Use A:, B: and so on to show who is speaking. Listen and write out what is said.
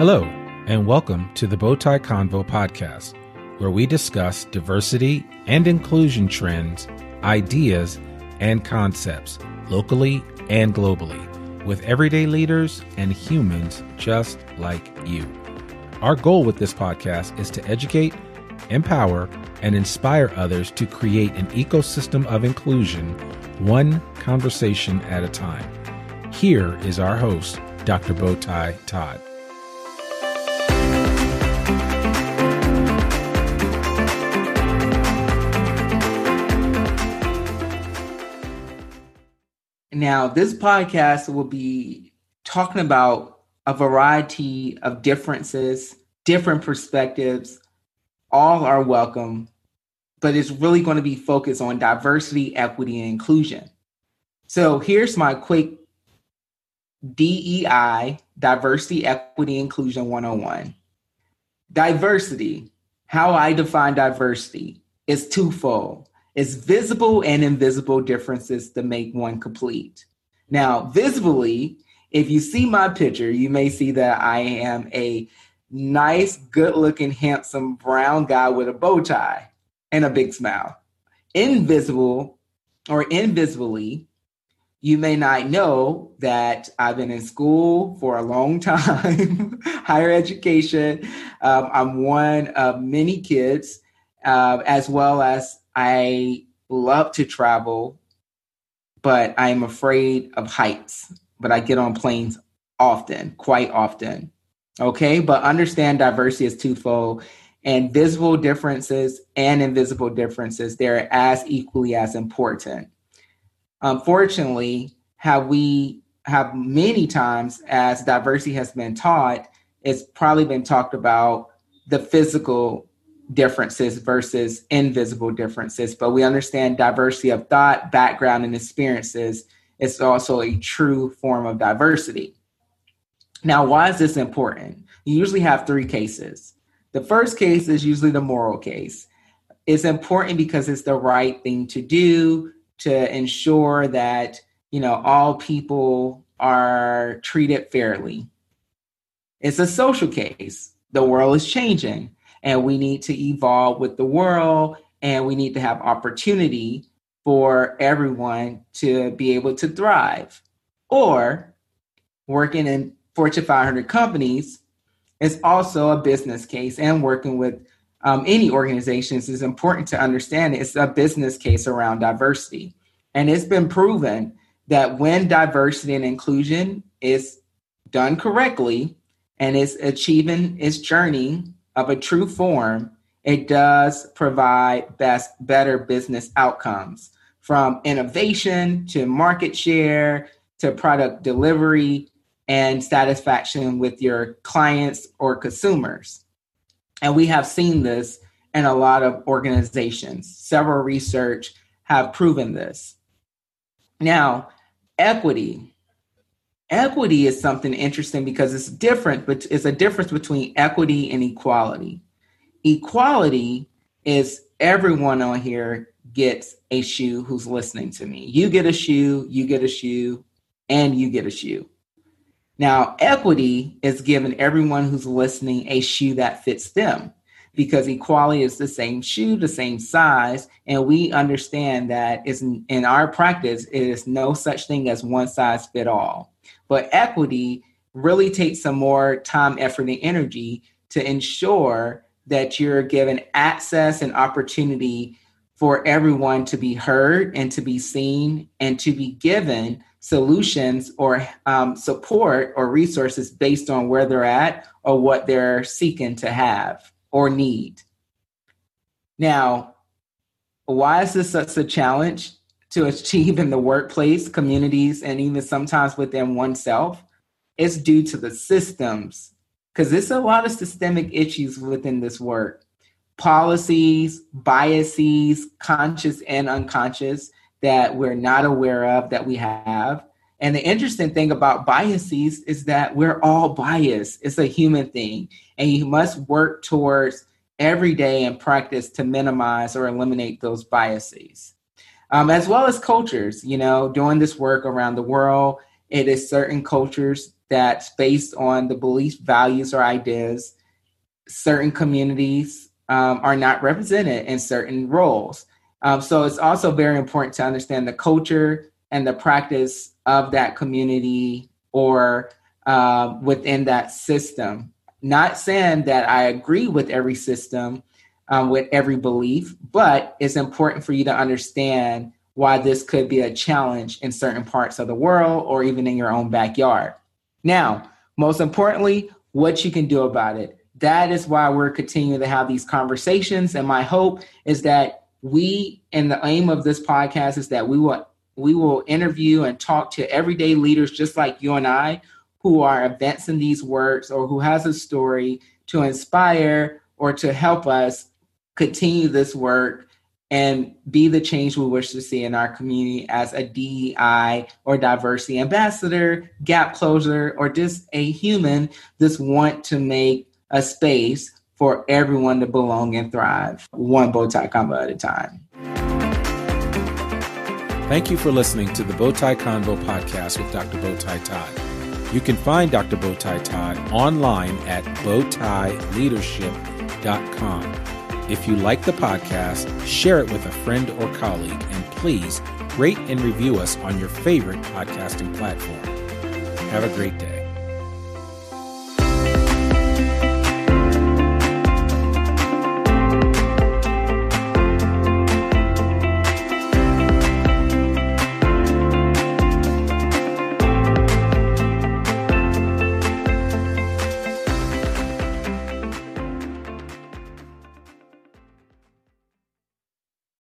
A: Hello, and welcome to the Bowtie Convo podcast, where we discuss diversity and inclusion trends, ideas, and concepts locally and globally with everyday leaders and humans just like you. Our goal with this podcast is to educate, empower, and inspire others to create an ecosystem of inclusion, one conversation at a time. Here is our host, Dr. Bowtie Todd.
B: Now, this podcast will be talking about a variety of differences, different perspectives. All are welcome, but it's really going to be focused on diversity, equity, and inclusion. So here's my quick DEI, Diversity, Equity, Inclusion 101. Diversity, how I define diversity, is twofold. It's visible and invisible differences to make one complete. Now, visibly, if you see my picture, you may see that I am a nice, good looking, handsome brown guy with a bow tie and a big smile. Invisible or invisibly, you may not know that I've been in school for a long time, higher education. Um, I'm one of many kids, uh, as well as I love to travel, but I'm afraid of heights. But I get on planes often, quite often. Okay, but understand diversity is twofold and visible differences and invisible differences, they're as equally as important. Unfortunately, how we have many times as diversity has been taught, it's probably been talked about the physical differences versus invisible differences, but we understand diversity of thought, background, and experiences is also a true form of diversity. Now, why is this important? You usually have three cases. The first case is usually the moral case. It's important because it's the right thing to do to ensure that, you know, all people are treated fairly. It's a social case. The world is changing and we need to evolve with the world and we need to have opportunity for everyone to be able to thrive. Or working in Fortune 500 companies is also a business case, and working with um, any organizations is important to understand it's a business case around diversity. And it's been proven that when diversity and inclusion is done correctly and is achieving its journey of a true form, it does provide best better business outcomes from innovation to market share to product delivery and satisfaction with your clients or consumers. And we have seen this in a lot of organizations. Several research have proven this. Now, equity Equity is something interesting because it's different, but it's a difference between equity and equality. Equality is everyone on here gets a shoe who's listening to me. You get a shoe, you get a shoe, and you get a shoe. Now, equity is giving everyone who's listening a shoe that fits them because equality is the same shoe, the same size, and we understand that in our practice, it is no such thing as one size fit all. But equity really takes some more time, effort, and energy to ensure that you're given access and opportunity for everyone to be heard and to be seen and to be given solutions or um, support or resources based on where they're at or what they're seeking to have or need. Now, why is this such a challenge? To achieve in the workplace, communities, and even sometimes within oneself, it's due to the systems. Because there's a lot of systemic issues within this work policies, biases, conscious and unconscious, that we're not aware of that we have. And the interesting thing about biases is that we're all biased. It's a human thing. And you must work towards every day and practice to minimize or eliminate those biases um, as well as cultures. You know, doing this work around the world, it is certain cultures that's based on the beliefs, values, or ideas. Certain communities um, are not represented in certain roles. Um, so it's also very important to understand the culture and the practice of that community or uh, within that system. Not saying that I agree with every system, um, with every belief, but it's important for you to understand why this could be a challenge in certain parts of the world or even in your own backyard. Now, most importantly, what you can do about it. That is why we're continuing to have these conversations. And my hope is that we, and the aim of this podcast is that we will we will interview and talk to everyday leaders just like you and I who are advancing these works or who has a story to inspire or to help us continue this work and be the change we wish to see in our community as a DEI or diversity ambassador, gap closer, or just a human just want to make a space for everyone to belong and thrive, one bowtie convo at a time.
A: Thank you for listening to the Bowtie Convo podcast with Dr. Bowtie Todd. You can find Dr. Bowtie Todd online at bowtieleadership.com. If you like the podcast, share it with a friend or colleague, and please rate and review us on your favorite podcasting platform. Have a great day.